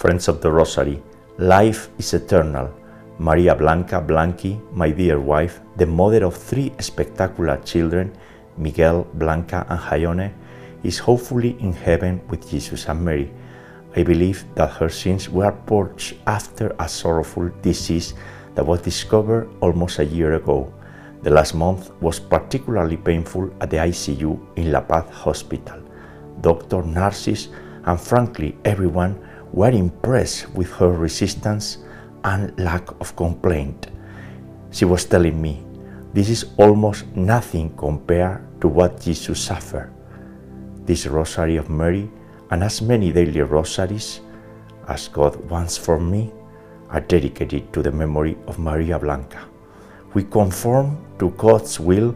Friends of the Rosary, life is eternal. Maria Blanca Blanki, my dear wife, the mother of three spectacular children, Miguel, Blanca, and Jaione, is hopefully in heaven with Jesus and Mary. I believe that her sins were purged after a sorrowful disease that was discovered almost a year ago. The last month was particularly painful at the ICU in La Paz Hospital. Doctor, nurses, and frankly everyone were impressed with her resistance and lack of complaint. She was telling me, This is almost nothing compared to what Jesus suffered. This Rosary of Mary and as many daily rosaries as God wants for me are dedicated to the memory of Maria Blanca. We conform to God's will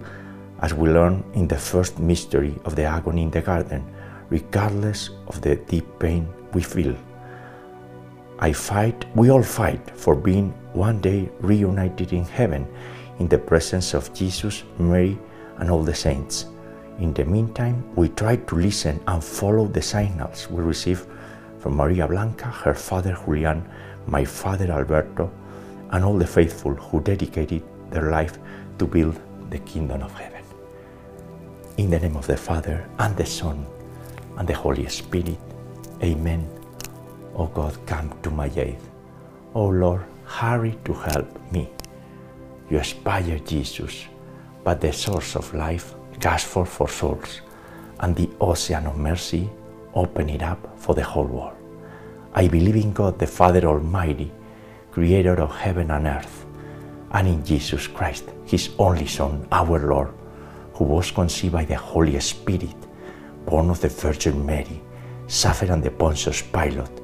as we learn in the first mystery of the agony in the garden, regardless of the deep pain we feel. I fight, we all fight for being one day reunited in heaven in the presence of Jesus, Mary, and all the saints. In the meantime, we try to listen and follow the signals we receive from Maria Blanca, her father Julian, my father Alberto, and all the faithful who dedicated their life to build the kingdom of heaven. In the name of the Father, and the Son, and the Holy Spirit, Amen. O God, come to my aid. O Lord, hurry to help me. You aspire Jesus, but the source of life gasps for for souls, and the ocean of mercy open it up for the whole world. I believe in God the Father Almighty, creator of heaven and earth, and in Jesus Christ, his only Son, our Lord, who was conceived by the Holy Spirit, born of the Virgin Mary, suffered under Pontius Pilate,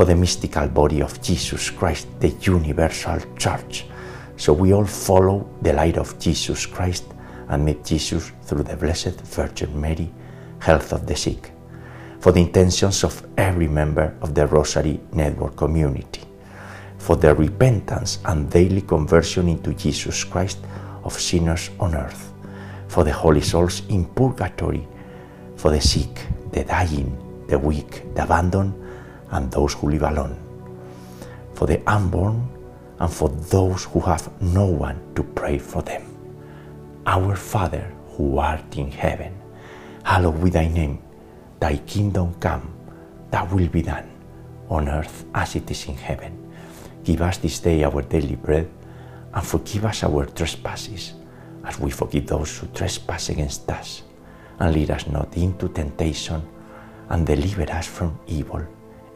For the mystical body of Jesus Christ, the universal church, so we all follow the light of Jesus Christ and meet Jesus through the Blessed Virgin Mary, health of the sick. For the intentions of every member of the Rosary Network community, for the repentance and daily conversion into Jesus Christ of sinners on earth, for the holy souls in purgatory, for the sick, the dying, the weak, the abandoned, and those who live alone, for the unborn, and for those who have no one to pray for them. Our Father, who art in heaven, hallowed be thy name. Thy kingdom come, thy will be done, on earth as it is in heaven. Give us this day our daily bread, and forgive us our trespasses, as we forgive those who trespass against us. And lead us not into temptation, and deliver us from evil.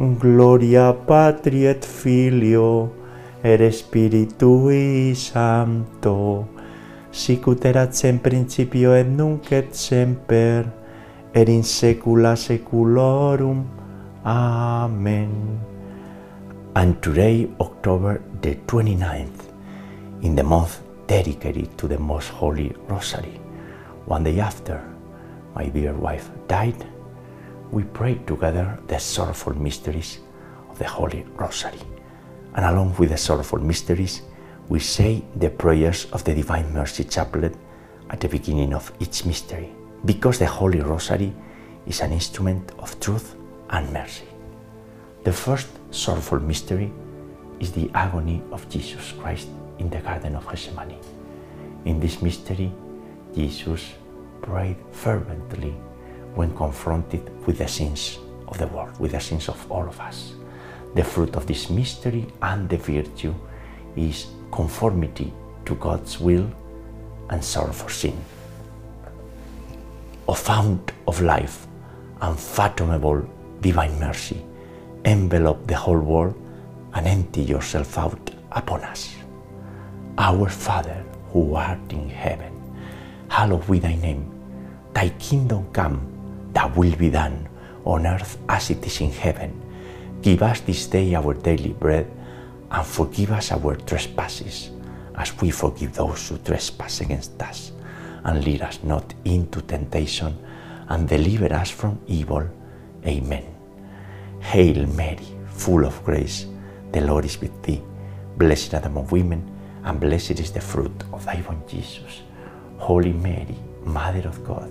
Gloria Patri et Filio et Spiritui Sancto sic ut erat sem principio et nunc et semper et in saecula saeculorum. Amen. And today october the 29th in the month dedicated to the most holy rosary one day after my dear wife died we prayed together the sorrowful mysteries of the Holy Rosary. And along with the sorrowful mysteries, we say the prayers of the Divine Mercy Chaplet at the beginning of each mystery, because the Holy Rosary is an instrument of truth and mercy. The first sorrowful mystery is the agony of Jesus Christ in the Garden of Gethsemane. In this mystery, Jesus prayed fervently when confronted with the sins of the world, with the sins of all of us. The fruit of this mystery and the virtue is conformity to God's will and sorrow for sin. O fount of life, unfathomable divine mercy, envelop the whole world and empty yourself out upon us. Our Father, who art in heaven, hallowed be thy name. Thy kingdom come, thy will be done, on earth as it is in heaven. Give us this day our daily bread, and forgive us our trespasses, as we forgive those who trespass against us. And lead us not into temptation, and deliver us from evil. Amen. Hail Mary, full of grace, the Lord is with thee. Blessed art among women, and blessed is the fruit of thy womb, Jesus. Holy Mary, Mother of God,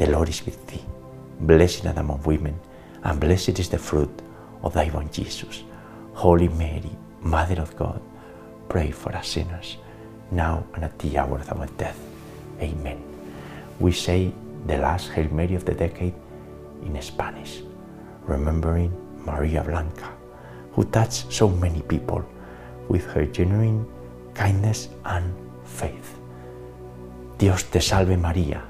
the Lord is with thee. Blessed are art among women, and blessed is the fruit of thy womb, Jesus. Holy Mary, Mother of God, pray for us sinners, now and at the hour of our death. Amen. We say the last Hail Mary of the decade in Spanish, remembering Maria Blanca, who touched so many people with her genuine kindness and faith. Dios te salve María,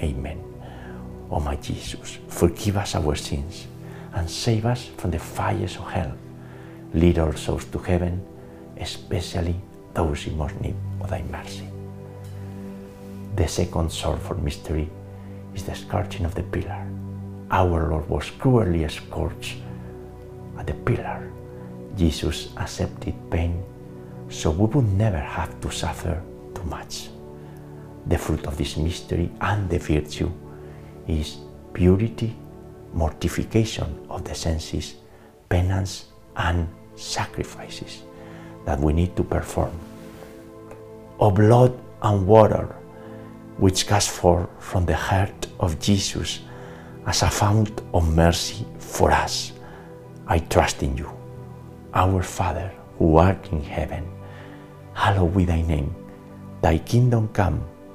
Amen. O my Jesus, forgive us our sins, and save us from the fires of hell. Lead all souls to heaven, especially those in most need of thy mercy. The second sorrowful mystery is the scourging of the pillar. Our Lord was cruelly scourged at the pillar. Jesus accepted pain so we would never have to suffer too much. The fruit of this mystery and the virtue is purity, mortification of the senses, penance, and sacrifices that we need to perform. O blood and water, which gush forth from the heart of Jesus as a fount of mercy for us. I trust in you. Our Father, who art in heaven, hallowed be thy name. Thy kingdom come,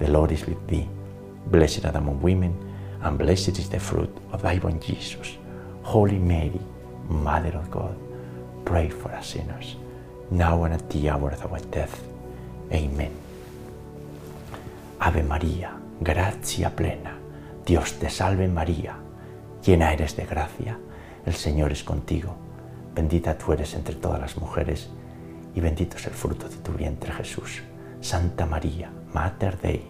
the Lord is with thee. Blessed art among women, and blessed is the fruit of thy womb, Jesus. Holy Mary, Mother of God, pray for us sinners, now and at the hour of our death. Amen. Ave María, gracia plena, Dios te salve María, llena eres de gracia, el Señor es contigo, bendita tú eres entre todas las mujeres, y bendito es el fruto de tu vientre Jesús. Santa María, Mater Dei,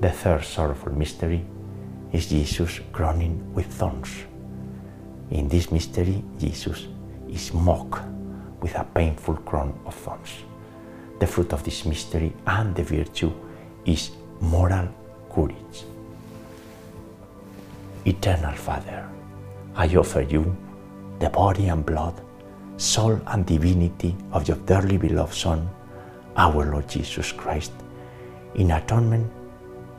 The third sorrowful mystery is Jesus crowning with thorns. In this mystery, Jesus is mocked with a painful crown of thorns. The fruit of this mystery and the virtue is moral courage. Eternal Father, I offer you the body and blood, soul and divinity of your dearly beloved Son, our Lord Jesus Christ, in atonement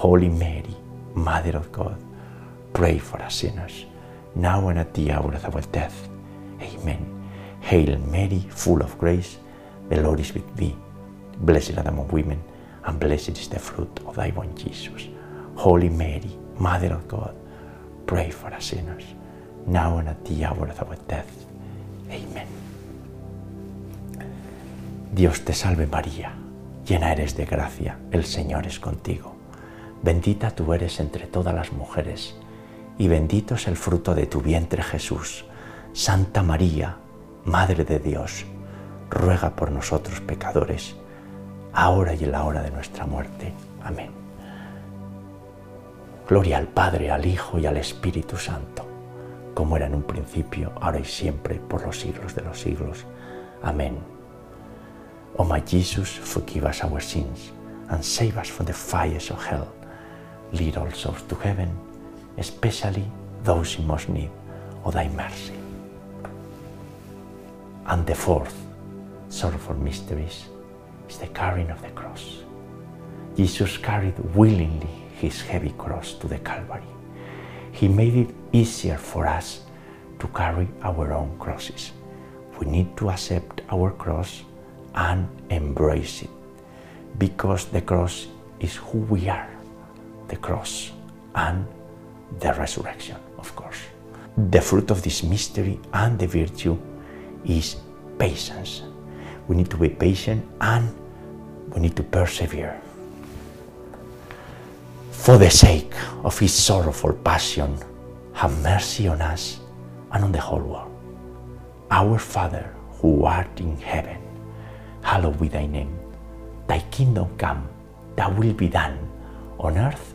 Holy Mary, Mother of God, pray for us sinners, now and at the hour of our death. Amen. Hail Mary, full of grace, the Lord is with thee. Blessed art among women, and blessed is the fruit of thy womb, Jesus. Holy Mary, Mother of God, pray for us sinners, now and at the hour of our death. Amén. Dios te salve María, llena eres de gracia, el Señor es contigo. Bendita tú eres entre todas las mujeres, y bendito es el fruto de tu vientre Jesús. Santa María, Madre de Dios, ruega por nosotros pecadores, ahora y en la hora de nuestra muerte. Amén. Gloria al Padre, al Hijo y al Espíritu Santo, como era en un principio, ahora y siempre, por los siglos de los siglos. Amén. O my Jesus, forgive us our sins and save us from the fires of hell. Lead all souls to heaven, especially those in most need of thy mercy. And the fourth sorrowful mysteries is the carrying of the cross. Jesus carried willingly his heavy cross to the Calvary. He made it easier for us to carry our own crosses. We need to accept our cross and embrace it because the cross is who we are the cross and the resurrection, of course. The fruit of this mystery and the virtue is patience. We need to be patient and we need to persevere. For the sake of his sorrowful passion, have mercy on us and on the whole world. Our Father, who art in heaven, hallowed be thy name. Thy kingdom come, thy will be done, on earth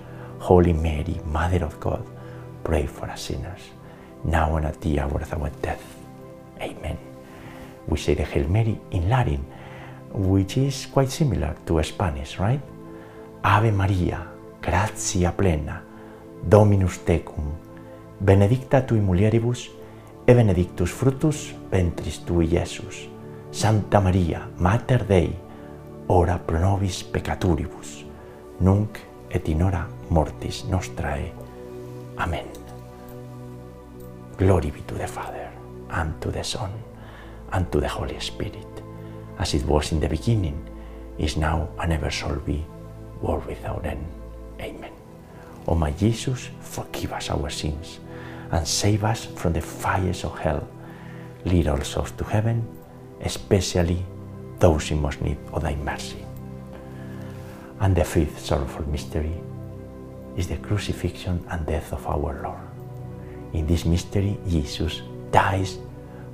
Holy Mary, Mother of God, pray for us sinners, now and at the hour of our death. Amen. We say the Hail Mary in Latin, which is quite similar to Spanish, right? Ave Maria, gratia plena, Dominus tecum, benedicta tui mulieribus, e benedictus fructus ventris tui, Iesus. Santa Maria, Mater Dei, ora pro nobis peccaturibus, nunc et in hora mortis nostrae. Amen. Glory be to the Father, and to the Son, and to the Holy Spirit, as it was in the beginning, is now, and ever shall be, world without end. Amen. O my Jesus, forgive us our sins, and save us from the fires of hell. Lead all souls to heaven, especially those in most need of thy mercy. And the fifth sorrowful mystery is the crucifixion and death of our Lord. In this mystery, Jesus dies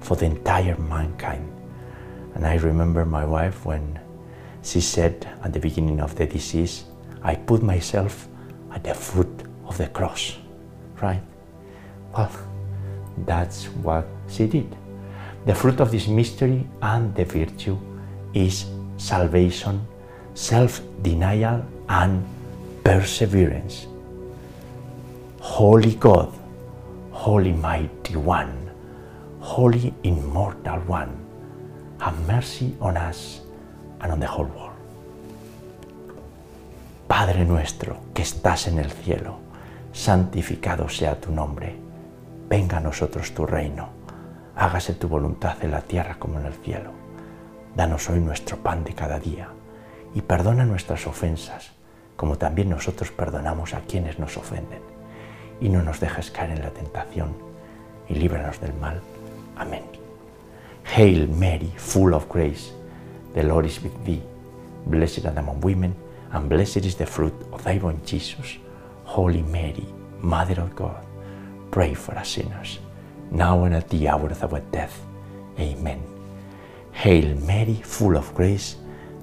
for the entire mankind. And I remember my wife when she said at the beginning of the disease, I put myself at the foot of the cross, right? Well, that's what she did. The fruit of this mystery and the virtue is salvation, self denial, and perseverance. Holy God, Holy Mighty One, Holy Immortal One, have mercy on us and on the whole world. Padre nuestro que estás en el cielo, santificado sea tu nombre. Venga a nosotros tu reino. Hágase tu voluntad en la tierra como en el cielo. Danos hoy nuestro pan de cada día y perdona nuestras ofensas, como también nosotros perdonamos a quienes nos ofenden. Y no nos dejes caer en la tentación y líbranos del mal. Amén. Hail Mary, full of grace, the Lord is with thee. Blessed art among women, and blessed is the fruit of thy womb, Jesus. Holy Mary, Mother of God, pray for us sinners, now and at the hour of our death. Amen. Hail Mary, full of grace,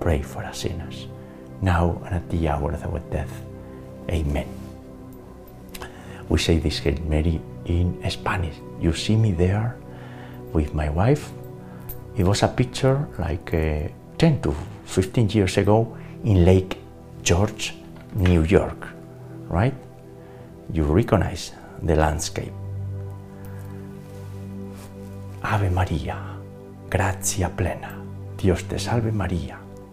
pray for us sinners, now and at the hour of our death. Amen. We say this Hail Mary in Spanish. You see me there with my wife. It was a picture like uh, 10 to 15 years ago in Lake George, New York, right? You recognize the landscape. Ave María, gracia plena, Dios te salve María,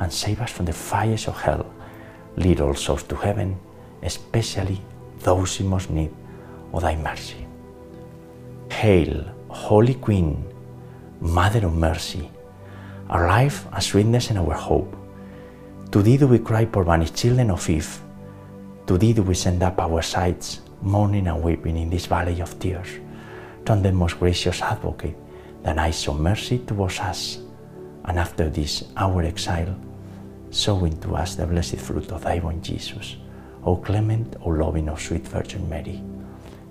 and save us from the fires of hell. Lead all souls to heaven, especially those in most need of thy mercy. Hail, Holy Queen, Mother of Mercy, our life and sweetness and our hope. To thee do we cry, poor banished children of Eve. To thee do we send up our sighs, mourning and weeping in this valley of tears. Turn the most gracious advocate, that I show mercy towards us, and after this our exile, sow into us the blessed fruit of thy womb, Jesus. O clement, O loving, O sweet Virgin Mary,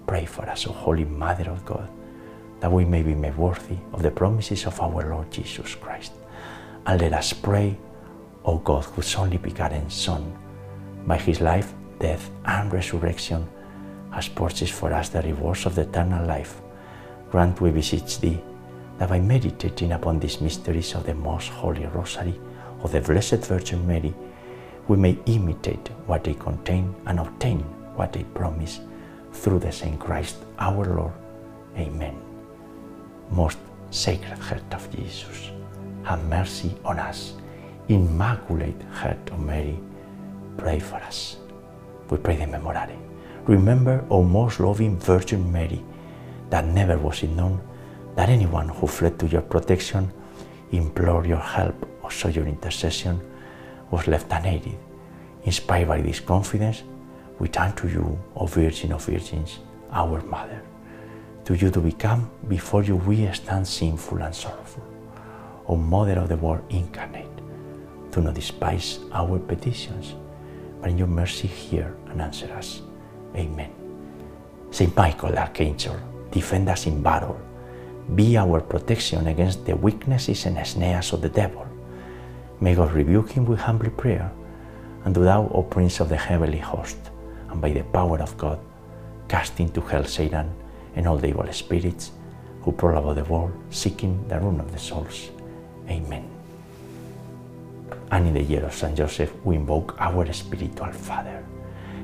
pray for us, O Holy Mother of God, that we may be made worthy of the promises of our Lord Jesus Christ. And let us pray, O God, whose only begotten Son, by his life, death, and resurrection, has purchased for us the rewards of the eternal life. Grant, we beseech thee, that by meditating upon these mysteries of the most holy Rosary of the Blessed Virgin Mary, we may imitate what they contain and obtain what they promise through the same Christ our Lord. Amen. Most Sacred Heart of Jesus, have mercy on us. Immaculate Heart of Mary, pray for us. We pray the Memorare. Remember, O most loving Virgin Mary, that never was it known that anyone who fled to your protection, implored your help, sought your intercession was left unaided. Inspired by this confidence, we turn to you, O Virgin of Virgins, our Mother. To you do we come, before you we stand sinful and sorrowful. O Mother of the Word incarnate, do not despise our petitions, but in your mercy hear and answer us. Amen. Saint Michael, Archangel, defend us in battle. Be our protection against the weaknesses and snares of the devil. May God rebuke him with humble prayer. And do thou, O Prince of the heavenly host, and by the power of God, cast into hell Satan and all the evil spirits who prowl about the world, seeking the ruin of the souls. Amen. And in the year of Saint Joseph, we invoke our spiritual Father.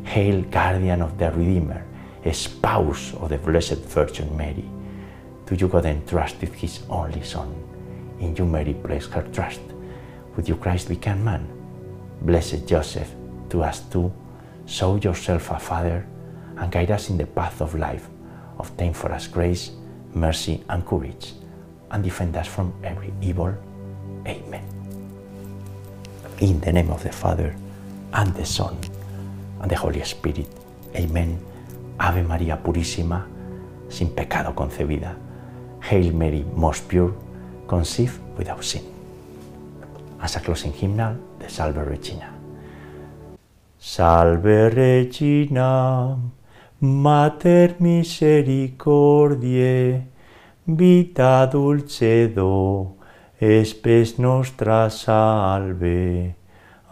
Hail, guardian of the Redeemer, spouse of the Blessed Virgin Mary. To you God entrusted his only Son. In you Mary placed her trust. With you Christ became man. Blessed Joseph, to us too, show yourself a Father and guide us in the path of life. Obtain for us grace, mercy, and courage, and defend us from every evil. Amen. In the name of the Father, and the Son, and the Holy Spirit. Amen. Ave María Purísima, sin pecado concebida. Hail Mary, most pure, conceived without sin. As a closing hymnal, the Salve Regina. Salve Regina, Mater misericordiae, vita dulcedo, espes nostra salve.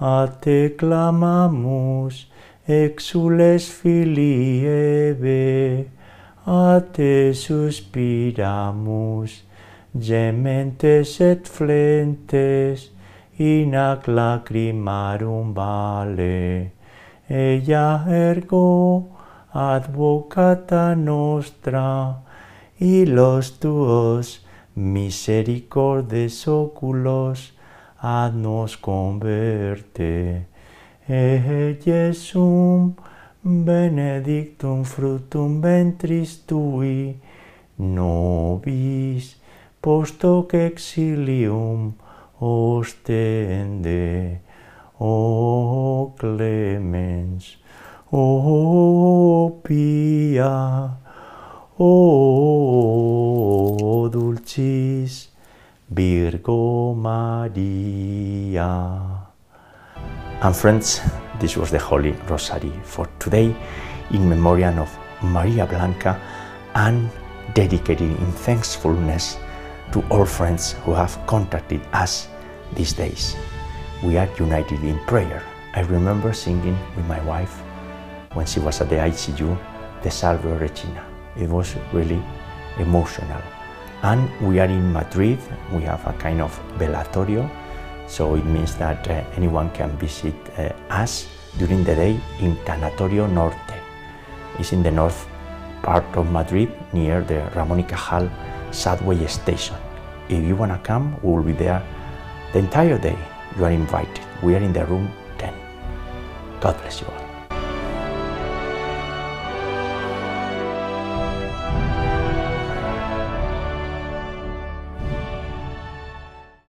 A te clamamus, exules filii Eve, a te suspiramus, gementes et flentes, in ac lacrimarum vale. Ella ergo advocata nostra, y los tuos misericordes oculos ad nos converte. E Jesum benedictum fructum ventris tui, nobis post hoc exilium ostende, o clemens, o pia, o dulcis Virgo Maria. And friends, this was the Holy Rosary for today in memoriam of Maria Blanca and dedicated in thankfulness to all friends who have contacted us these days. We are united in prayer. I remember singing with my wife when she was at the ICU the Salve Regina. It was really emotional. And we are in Madrid, we have a kind of velatorio, so it means that uh, anyone can visit uh, us during the day in Tanatorio Norte. It's in the north part of Madrid near the Ramón y Cajal subway station. If you want to come, we will be there the entire day. You are invited. We are in the room 10. God bless you all.